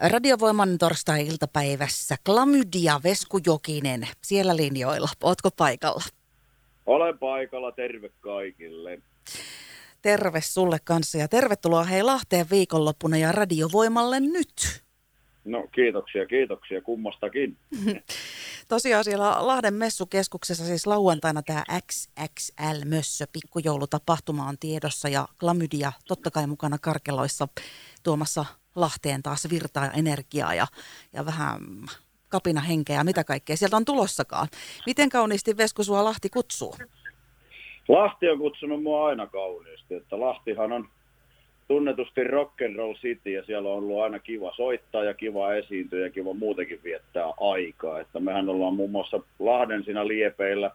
Radiovoiman torstai-iltapäivässä Klamydia Vesku Jokinen siellä linjoilla. Ootko paikalla? Olen paikalla, terve kaikille. Terve sulle kanssa ja tervetuloa hei Lahteen viikonloppuna ja Radiovoimalle nyt. No kiitoksia, kiitoksia kummastakin. Tosiaan siellä Lahden messukeskuksessa siis lauantaina tämä XXL-mössö pikkujoulutapahtuma on tiedossa ja Klamydia totta kai mukana karkeloissa tuomassa Lahteen taas virtaa ja energiaa ja, ja vähän kapina henkeä ja mitä kaikkea sieltä on tulossakaan. Miten kauniisti Vesku sua Lahti kutsuu? Lahti on kutsunut mua aina kauniisti, että Lahtihan on tunnetusti rock and roll city ja siellä on ollut aina kiva soittaa ja kiva esiintyä ja kiva muutenkin viettää aikaa. Että mehän ollaan muun muassa Lahden siinä liepeillä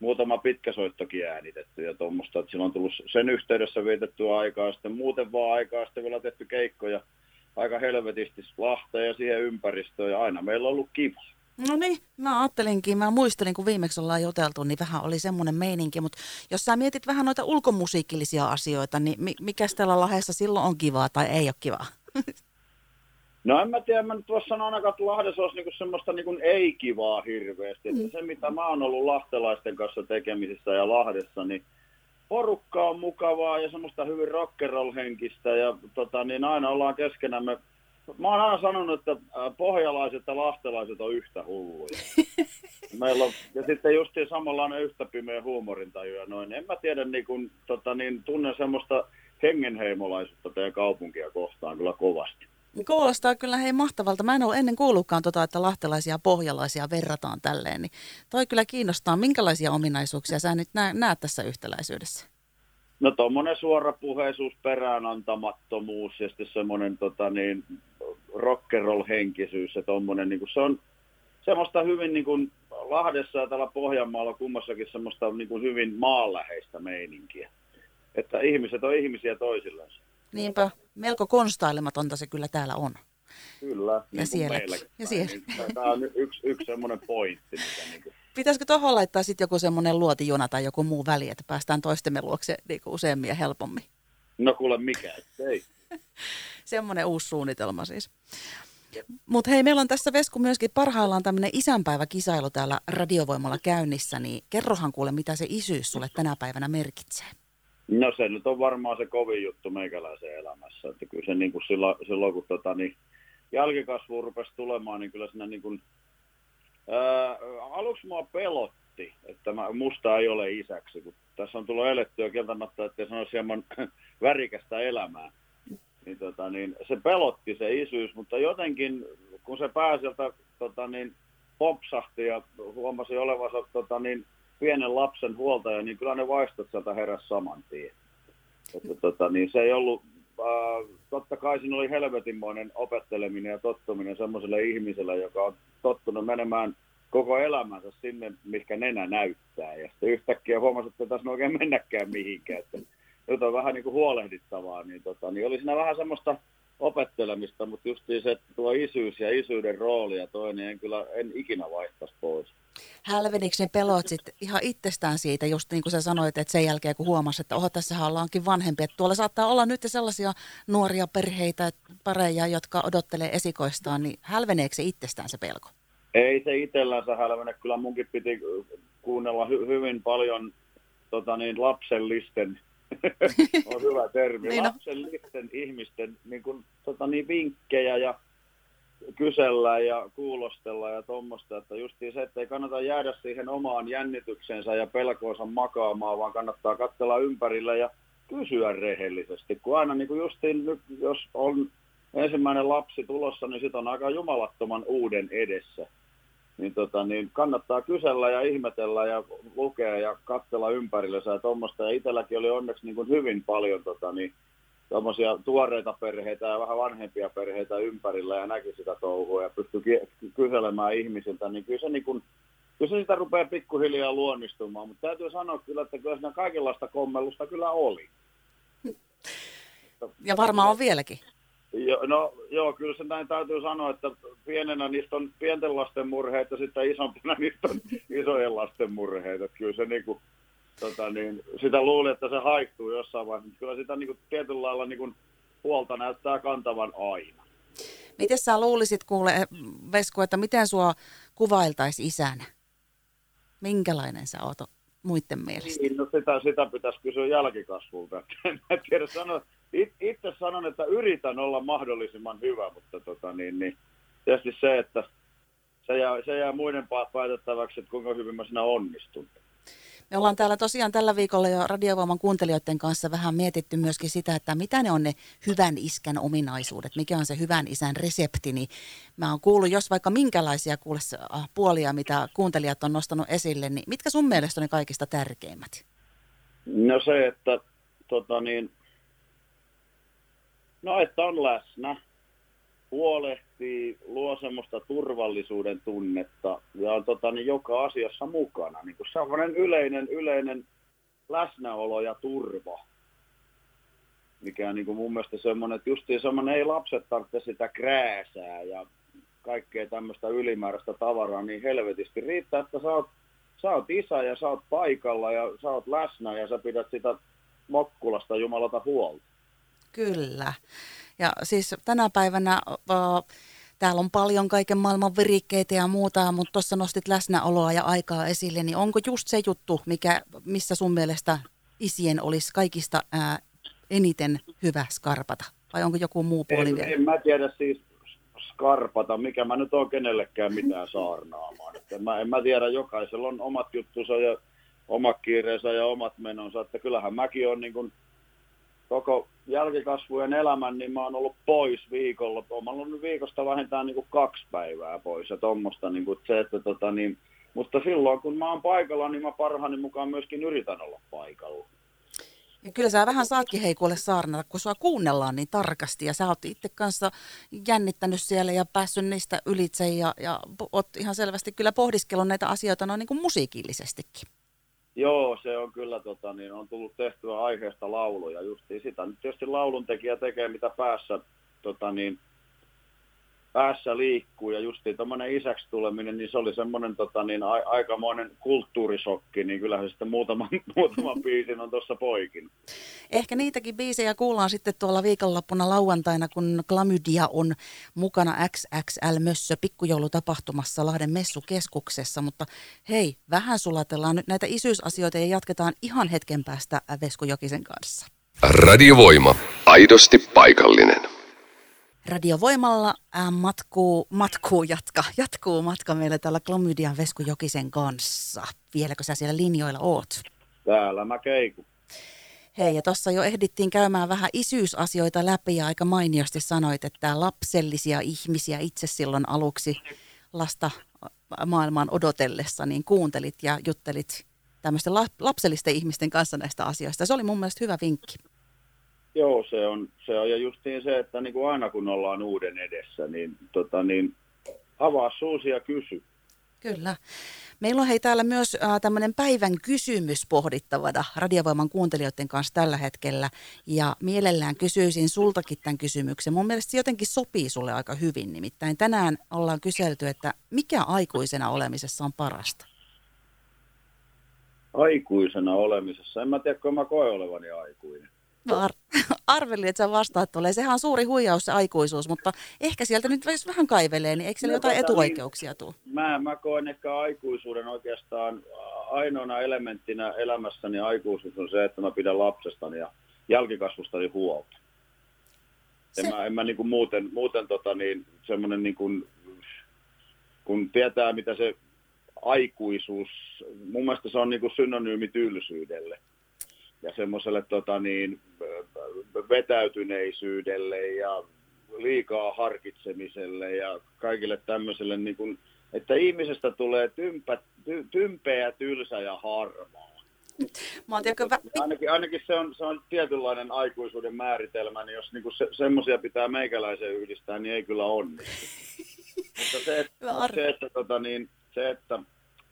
muutama pitkäsoittokin äänitetty ja tuommoista, että sillä on tullut sen yhteydessä vietettyä aikaa sitten muuten vaan aikaa sitten vielä tehty keikkoja aika helvetisti Lahteen ja siihen ympäristöön ja aina meillä on ollut kiva. No niin, mä ajattelinkin, mä muistelin, kun viimeksi ollaan juteltu, niin vähän oli semmoinen meininki, mutta jos sä mietit vähän noita ulkomusiikillisia asioita, niin mikä täällä Lahdessa silloin on kivaa tai ei ole kivaa? No en mä tiedä, mä nyt voisi sanoa ainakaan, että Lahdessa olisi niinku semmoista niinku ei-kivaa hirveästi. Mm. Että se, mitä mä oon ollut lahtelaisten kanssa tekemisissä ja Lahdessa, niin porukka on mukavaa ja semmoista hyvin rock'n'roll-henkistä ja tota, niin aina ollaan keskenämme. Mä oon aina sanonut, että pohjalaiset ja lahtelaiset on yhtä hulluja. Meillä on, ja sitten justiin samanlainen yhtä pimeä huumorintaju ja noin. En mä tiedä, niin kun, tota, niin tunnen semmoista hengenheimolaisuutta teidän kaupunkia kohtaan kyllä kovasti. Kuulostaa kyllä hei mahtavalta. Mä en ole ennen kuullutkaan tota, että lahtelaisia ja pohjalaisia verrataan tälleen. Niin toi kyllä kiinnostaa. Minkälaisia ominaisuuksia sä nyt näet tässä yhtäläisyydessä? No tuommoinen suorapuheisuus, peräänantamattomuus ja sitten semmoinen tota, niin, rock'n'roll-henkisyys ja tommonen, niin se on semmoista hyvin niin kuin Lahdessa ja täällä Pohjanmaalla kummassakin semmoista niin kuin hyvin maanläheistä meininkiä. Että ihmiset on ihmisiä toisillensa. Niinpä, melko konstailematonta se kyllä täällä on. Kyllä, ja niin siellä. Ja siellä. Niin, tämä on yksi, yksi semmoinen pointti. Mikä niin kuin... Pitäisikö tuohon laittaa sitten joku semmoinen luotijuna tai joku muu väli, että päästään toistemme luokse niin useammin ja helpommin? No kuule, mikä ei. semmoinen uusi suunnitelma siis. Mutta hei, meillä on tässä Vesku myöskin parhaillaan tämmöinen isänpäiväkisailu täällä radiovoimalla käynnissä, niin kerrohan kuule, mitä se isyys sulle tänä päivänä merkitsee. No se nyt on varmaan se kovin juttu meikäläisen elämässä. Että kyllä se niin kuin silloin, silloin, kun tota, niin jälkikasvu rupesi tulemaan, niin kyllä siinä niin kuin, ää, aluksi mua pelotti, että mä, musta ei ole isäksi, kun tässä on tullut elettyä kieltämättä, että sanoisi hieman värikästä elämää. Niin, tota, niin se pelotti se isyys, mutta jotenkin kun se pääsieltä tota, niin, popsahti ja huomasi olevansa tota, niin, pienen lapsen huoltaja, niin kyllä ne vaistot sieltä heräsi saman tien. Että, tota, niin se ei ollut, äh, totta kai siinä oli helvetinmoinen opetteleminen ja tottuminen semmoiselle ihmiselle, joka on tottunut menemään koko elämänsä sinne, mikä nenä näyttää. Ja sitten yhtäkkiä huomasi, että tässä oikein mennäkään mihinkään. Että nyt on vähän niin kuin huolehdittavaa, niin, tota, niin oli siinä vähän semmoista opettelemista, mutta justiin se, että tuo isyys ja isyyden rooli ja toi, niin en kyllä en ikinä vaihtaisi pois hälvenikö ne pelot sitten ihan itsestään siitä, just niin kuin sä sanoit, että sen jälkeen kun huomasi, että oho, tässä ollaankin vanhempi, että tuolla saattaa olla nyt sellaisia nuoria perheitä, pareja, jotka odottelee esikoistaan, niin hälveneekö se itsestään se pelko? Ei se itsellänsä hälvene, kyllä munkin piti kuunnella hy- hyvin paljon tota niin, lapsellisten, on hyvä termi, niin lapsellisten ihmisten niin kuin, tota niin, vinkkejä ja kysellä ja kuulostella ja tuommoista, että justiin se, että ei kannata jäädä siihen omaan jännityksensä ja pelkoonsa makaamaan, vaan kannattaa katsella ympärillä ja kysyä rehellisesti, kun aina niin kuin justiin nyt, jos on ensimmäinen lapsi tulossa, niin sitten on aika jumalattoman uuden edessä. Niin, tota, niin kannattaa kysellä ja ihmetellä ja lukea ja katsella ympärillensä ja tuommoista. Ja itselläkin oli onneksi niin kuin hyvin paljon tota, niin, tuommoisia tuoreita perheitä ja vähän vanhempia perheitä ympärillä ja näki sitä touhua ja pystyi kyselemään ihmisiltä, niin kyllä se, niin kun, kyllä se sitä rupeaa pikkuhiljaa luonnistumaan. Mutta täytyy sanoa kyllä, että kyllä siinä kaikenlaista kommellusta kyllä oli. Ja varmaan on vieläkin. Jo, no joo, kyllä se näin täytyy sanoa, että pienenä niistä on pienten lasten murheita, sitten isompina niistä on isojen lasten murheita. Kyllä se niin kuin, tota, niin, sitä luuli, että se haihtuu jossain vaiheessa, mutta kyllä sitä niin kuin, tietyllä lailla niin kuin, huolta näyttää kantavan aina. Miten sä luulisit kuule, Vesku, että miten sua kuvailtaisi isänä? Minkälainen sä oot muiden mielestä? Niin, no sitä, sitä pitäisi kysyä jälkikasvulta. en tiedä, sano, it, itse sanon, että yritän olla mahdollisimman hyvä, mutta tota, niin, niin, tietysti se, että se jää, se jää muiden päätettäväksi, että kuinka hyvin mä siinä onnistun. Me ollaan täällä tosiaan tällä viikolla jo radiovoiman kuuntelijoiden kanssa vähän mietitty myöskin sitä, että mitä ne on ne hyvän iskän ominaisuudet, mikä on se hyvän isän resepti. Niin mä oon kuullut, jos vaikka minkälaisia kuule, äh, puolia, mitä kuuntelijat on nostanut esille, niin mitkä sun mielestä on ne kaikista tärkeimmät? No se, että tota niin, no että on läsnä, huolehtii, luo semmoista turvallisuuden tunnetta ja on tota, niin joka asiassa mukana. Niin kuin semmoinen yleinen, yleinen läsnäolo ja turva, mikä on niin kuin mun mielestä semmoinen, että justiin semmoinen, ei lapset tarvitse sitä krääsää ja kaikkea tämmöistä ylimääräistä tavaraa niin helvetisti. Riittää, että sä oot, sä oot isä ja sä oot paikalla ja sä oot läsnä ja sä pidät sitä Mokkulasta Jumalata huolta. Kyllä. Ja siis tänä päivänä äh, täällä on paljon kaiken maailman virikkeitä ja muuta, mutta tuossa nostit läsnäoloa ja aikaa esille, niin onko just se juttu, mikä, missä sun mielestä isien olisi kaikista ää, eniten hyvä skarpata? Vai onko joku muu puoli en, vielä? En mä tiedä siis skarpata, mikä mä nyt oon kenellekään mitään saarnaamaan. Että mä, en mä tiedä, jokaisella on omat juttusa ja omat kiireensä ja omat menonsa, että kyllähän mäkin on niin kuin koko jälkikasvujen elämän, niin mä oon ollut pois viikolla. Mä oon ollut viikosta vähintään niin kuin kaksi päivää pois ja tuommoista niin kuin se, että tota, niin, mutta silloin kun mä oon paikalla, niin mä parhaani mukaan myöskin yritän olla paikalla. Ja kyllä sä vähän saatkin heikuille saarnata, kun sua kuunnellaan niin tarkasti ja sä oot itse kanssa jännittänyt siellä ja päässyt niistä ylitse ja, ja oot ihan selvästi kyllä pohdiskellut näitä asioita noin niin kuin musiikillisestikin. Joo, se on kyllä, tota, niin on tullut tehtyä aiheesta lauluja. Justiin sitä nyt tietysti lauluntekijä tekee mitä päässä, tota, niin, päässä liikkuu ja justiin tuommoinen isäksi tuleminen, niin se oli semmoinen tota, niin, a- aikamoinen kulttuurisokki, niin kyllähän sitten muutaman, muutaman biisin on tuossa poikin. Ehkä niitäkin biisejä kuullaan sitten tuolla viikonloppuna lauantaina, kun Klamydia on mukana XXL Mössö pikkujoulutapahtumassa Lahden messukeskuksessa, mutta hei, vähän sulatellaan nyt näitä isyysasioita ja jatketaan ihan hetken päästä Vesku Jokisen kanssa. Radiovoima. Aidosti paikallinen. Radiovoimalla ää, matkuu, matkuu jatka, jatkuu matka meillä täällä Klamydian Vesku Jokisen kanssa. Vieläkö sä siellä linjoilla oot? Täällä mä keikun. Hei, ja tuossa jo ehdittiin käymään vähän isyysasioita läpi ja aika mainiosti sanoit, että lapsellisia ihmisiä itse silloin aluksi lasta maailmaan odotellessa, niin kuuntelit ja juttelit tämmöisten lapsellisten ihmisten kanssa näistä asioista. Se oli mun mielestä hyvä vinkki. Joo, se on, se on ja justiin se, että niin kuin aina kun ollaan uuden edessä, niin, tota, niin avaa suusi ja kysy. Kyllä. Meillä on hei täällä myös äh, tämmöinen päivän kysymys pohdittavana radiovoiman kuuntelijoiden kanssa tällä hetkellä. Ja mielellään kysyisin sultakin tämän kysymyksen. Mun mielestä se jotenkin sopii sulle aika hyvin. Nimittäin tänään ollaan kyselty, että mikä aikuisena olemisessa on parasta? Aikuisena olemisessa. En mä tiedä, kun mä koe olevani aikuinen. Mä ar- arvelin, että sä vastaat tulee. Sehän on suuri huijaus se aikuisuus, mutta ehkä sieltä nyt jos vähän kaivelee, niin eikö siellä No jotain tota, etuoikeuksia tule? Mä, mä koen ehkä aikuisuuden oikeastaan ainoana elementtinä elämässäni aikuisuus on se, että mä pidän lapsestani ja jälkikasvustani huolta. En Se- mä, en mä niin kuin muuten, muuten tota niin, semmoinen niin kuin, kun tietää mitä se aikuisuus, mun mielestä se on niin kuin synonyymi tylsyydelle ja semmoiselle tota niin, vetäytyneisyydelle ja liikaa harkitsemiselle ja kaikille tämmöiselle, niin kuin, että ihmisestä tulee tympä, ty, tympeä, tylsä ja harmaa. Mä oon Ainakin, ainakin se, on, se on tietynlainen aikuisuuden määritelmä, niin jos niin se, semmoisia pitää meikäläisen yhdistää, niin ei kyllä onnistu. Mutta se, että, se, että, tota, niin, se, että,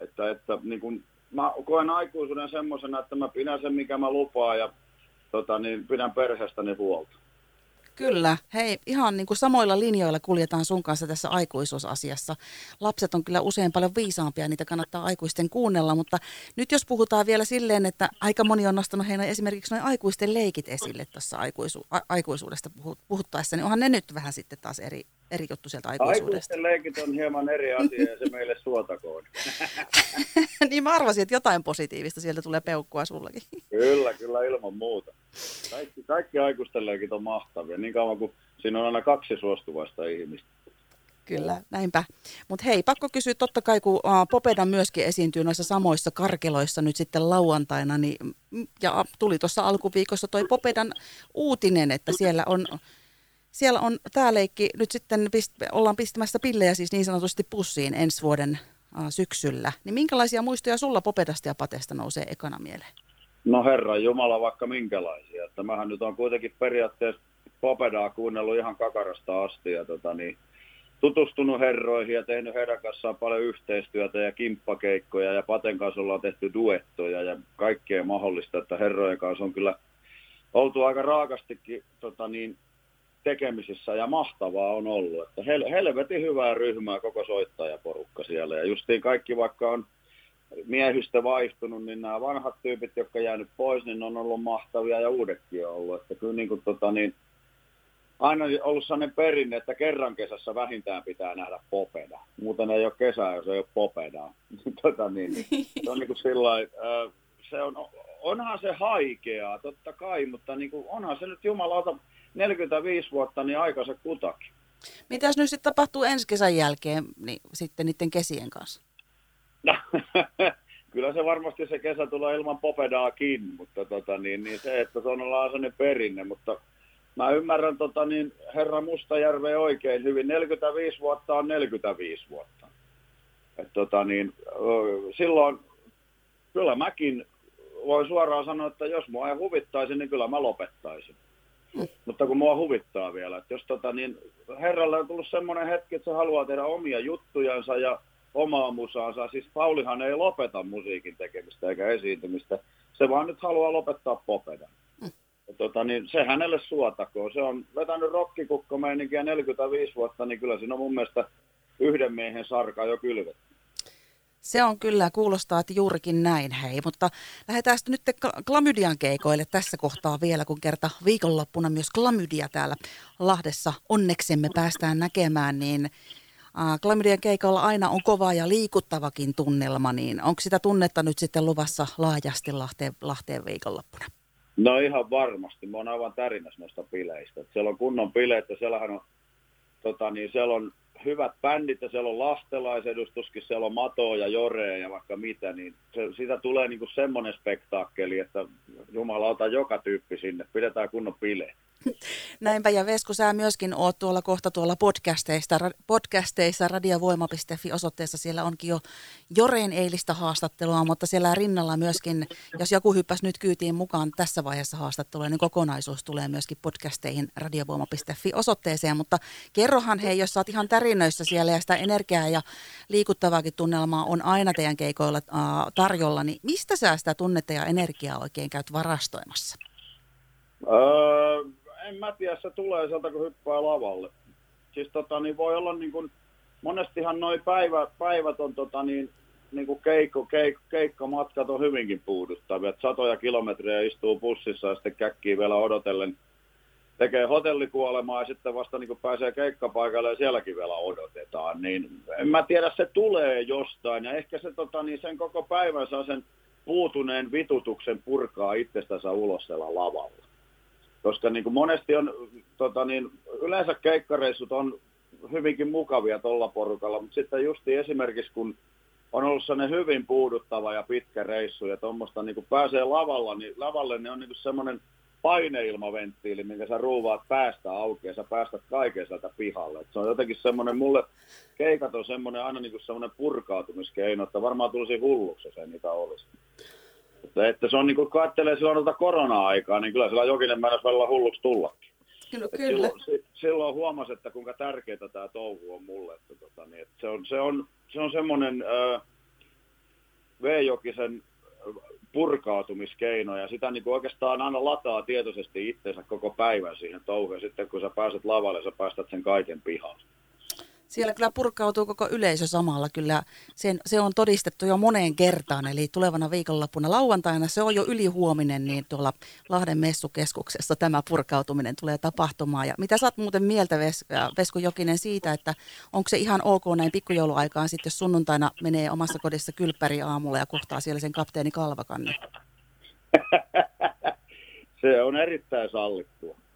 että, että niin kuin, mä koen aikuisuuden semmoisena, että mä pidän sen, mikä mä lupaan ja tota, niin, pidän perheestäni huolta. Kyllä. Hei, ihan niin kuin samoilla linjoilla kuljetaan sun kanssa tässä aikuisuusasiassa. Lapset on kyllä usein paljon viisaampia, niitä kannattaa aikuisten kuunnella, mutta nyt jos puhutaan vielä silleen, että aika moni on nostanut heidän esimerkiksi noin aikuisten leikit esille tuossa aikuisu- a- aikuisuudesta puhu- puhuttaessa, niin onhan ne nyt vähän sitten taas eri, eri juttu sieltä aikuisuudesta. Aikuisten leikit on hieman eri asia ja se meille suotakoon. niin mä arvasin, että jotain positiivista sieltä tulee peukkua sullakin. kyllä, kyllä ilman muuta. Kaikki, kaikki aikuisten leikit on mahtavia, niin kauan kuin siinä on aina kaksi suostuvaista ihmistä. Kyllä, näinpä. Mutta hei, pakko kysyä totta kai, kun Popeda myöskin esiintyy noissa samoissa karkeloissa nyt sitten lauantaina, niin, ja tuli tuossa alkuviikossa toi Popedan uutinen, että siellä on, siellä on tämä leikki, nyt sitten pist, ollaan pistämässä pillejä siis niin sanotusti pussiin ensi vuoden syksyllä. Niin minkälaisia muistoja sulla Popedasta ja Patesta nousee ekana mieleen? No herra Jumala, vaikka minkälaisia. Että nyt on kuitenkin periaatteessa Popedaa kuunnellut ihan kakarasta asti ja tota, niin, tutustunut herroihin ja tehnyt heidän kanssaan paljon yhteistyötä ja kimppakeikkoja ja Paten kanssa ollaan tehty duettoja ja kaikkea mahdollista, että herrojen kanssa on kyllä oltu aika raakastikin tota niin, tekemisissä ja mahtavaa on ollut. Että hel- helvetin hyvää ryhmää koko soittajaporukka siellä ja justiin kaikki vaikka on miehistä vaihtunut, niin nämä vanhat tyypit, jotka jäänyt pois, niin on ollut mahtavia ja uudetkin on ollut. Että kyllä niin kuin, tota, niin, aina ollut sellainen perinne, että kerran kesässä vähintään pitää nähdä popeda. Muuten ei ole kesää, jos ei ole popedaa. tota, niin, se on niin kuin sillai, äh, se on, onhan se haikeaa, totta kai, mutta niin kuin, onhan se nyt jumalauta 45 vuotta niin aika se kutakin. Mitäs nyt sitten tapahtuu ensi kesän jälkeen niin, sitten niiden kesien kanssa? Kyllä se varmasti se kesä tulee ilman popedaakin, mutta tota, niin, niin se, että se on ollaan sellainen perinne, mutta mä ymmärrän tota, niin herra Mustajärve oikein hyvin. 45 vuotta on 45 vuotta. Et, tota, niin, silloin kyllä mäkin voin suoraan sanoa, että jos mua ei huvittaisi, niin kyllä mä lopettaisin. Mm. Mutta kun mua huvittaa vielä, että jos tota, niin herralle on tullut semmoinen hetki, että se haluaa tehdä omia juttujansa ja omaa musaansa. Siis Paulihan ei lopeta musiikin tekemistä eikä esiintymistä. Se vaan nyt haluaa lopettaa popedan tota, niin se hänelle suotakoon. Se on vetänyt rokkikukkomeininkiä 45 vuotta, niin kyllä siinä on mun mielestä yhden miehen sarka jo kylvetty. Se on kyllä, kuulostaa, että juurikin näin, hei. Mutta lähdetään nyt Klamydian keikoille tässä kohtaa vielä, kun kerta viikonloppuna myös Klamydia täällä Lahdessa onneksemme päästään näkemään, niin Klamydian keikoilla aina on kova ja liikuttavakin tunnelma, niin onko sitä tunnetta nyt sitten luvassa laajasti Lahteen, Lahteen viikonloppuna? No ihan varmasti. Mä oon aivan tärinässä noista bileistä. Et siellä on kunnon bileet ja siellähän on, tota, niin siellä on hyvät bändit ja siellä on lastelaisedustuskin, siellä on Matoa ja Jorea ja vaikka mitä, niin se, siitä tulee niinku semmoinen spektaakkeli, että jumalauta joka tyyppi sinne, pidetään kunnon bileet. Näinpä ja Vesku, sä myöskin oot tuolla kohta tuolla podcasteista, podcasteissa radiovoima.fi osoitteessa. Siellä onkin jo Joreen eilistä haastattelua, mutta siellä rinnalla myöskin, jos joku hyppäsi nyt kyytiin mukaan tässä vaiheessa haastattelua, niin kokonaisuus tulee myöskin podcasteihin radiovoima.fi osoitteeseen. Mutta kerrohan hei, jos sä oot ihan tärinöissä siellä ja sitä energiaa ja liikuttavaakin tunnelmaa on aina teidän keikoilla äh, tarjolla, niin mistä sä sitä tunnetta ja energiaa oikein käyt varastoimassa? Öö, en mä tiedä, se tulee sieltä, kun hyppää lavalle. Siis tota, niin voi olla niin kuin, monestihan noin päivä, päivät on tota, niin, niin kuin keikko, keikko, keikkamatkat on hyvinkin puuduttavia. Et satoja kilometrejä istuu bussissa ja sitten käkkii vielä odotellen tekee hotellikuolemaa ja sitten vasta niin kuin pääsee keikkapaikalle ja sielläkin vielä odotetaan. Niin en mä tiedä, se tulee jostain ja ehkä se tota, niin sen koko päivän saa sen puutuneen vitutuksen purkaa itsestänsä ulos siellä lavalla koska niin kuin monesti on, tota niin, yleensä keikkareissut on hyvinkin mukavia tuolla porukalla, mutta sitten justi esimerkiksi kun on ollut sellainen hyvin puuduttava ja pitkä reissu ja tuommoista niin pääsee lavalla, niin lavalle niin on niin semmoinen paineilmaventtiili, minkä sä ruuvaat päästä auki ja sä päästät kaiken sieltä pihalle. Et se on jotenkin semmoinen, mulle keikat on semmoinen aina niin semmoinen purkautumiskeino, että varmaan tulisi hulluksi, se niitä olisi. Että, että se on niin kuin kattelee silloin noita korona-aikaa, niin kyllä sillä jokinen mennä välillä hulluksi tullakin. No, kyllä. Silloin, silloin huomasi, että kuinka tärkeää tämä touhu on mulle. Että, tota, niin, että se, on, se, on, se on semmoinen äh, V-jokisen purkautumiskeino ja sitä niin kuin oikeastaan aina lataa tietoisesti itsensä koko päivän siihen touhuun. Ja sitten kun sä pääset lavalle, sä päästät sen kaiken pihaan Siellä kyllä purkautuu koko yleisö samalla. Kyllä sen, se on todistettu jo moneen kertaan. Eli tulevana viikonloppuna lauantaina, se on jo ylihuominen, niin tuolla Lahden messukeskuksessa tämä purkautuminen tulee tapahtumaan. Ja mitä saat muuten mieltä, Ves, Vesku Jokinen, siitä, että onko se ihan ok näin pikkujouluaikaan sitten, jos sunnuntaina menee omassa kodissa kylppäri aamulla ja kohtaa siellä sen kapteeni Kalvakanne? se on erittäin sallittua.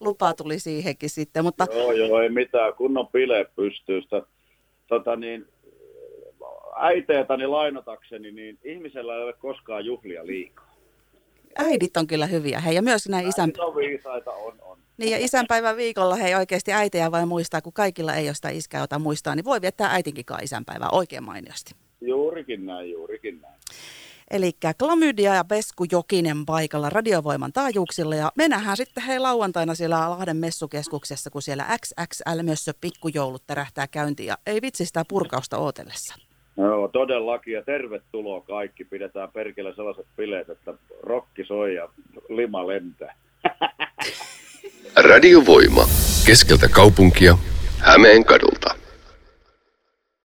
Lupa tuli siihenkin sitten, mutta... Joo, joo, ei mitään. Kunnon bile pystyy sitä, tota niin, äiteetäni lainatakseni, niin ihmisellä ei ole koskaan juhlia liikaa. Äidit on kyllä hyviä, hei, ja myös näin isän... on viisaita, on, on. Niin, ja isänpäivän viikolla hei oikeasti äitejä vai muistaa, kun kaikilla ei ole sitä iskää, jota muistaa, niin voi viettää äitinkin isänpäivää oikein mainiosti. Juurikin näin, juurikin näin. Eli Klamydia ja Pesku Jokinen paikalla radiovoiman taajuuksilla. Ja me nähdään sitten hei lauantaina siellä Lahden messukeskuksessa, kun siellä XXL mössö pikkujoulut tärähtää käyntiin. Ja ei vitsi sitä purkausta ootellessa. Joo, todellakin. Ja tervetuloa kaikki. Pidetään perkele sellaiset bileet, että rokki soi ja lima lentää. Radiovoima. Keskeltä kaupunkia. Hämeen kadulta.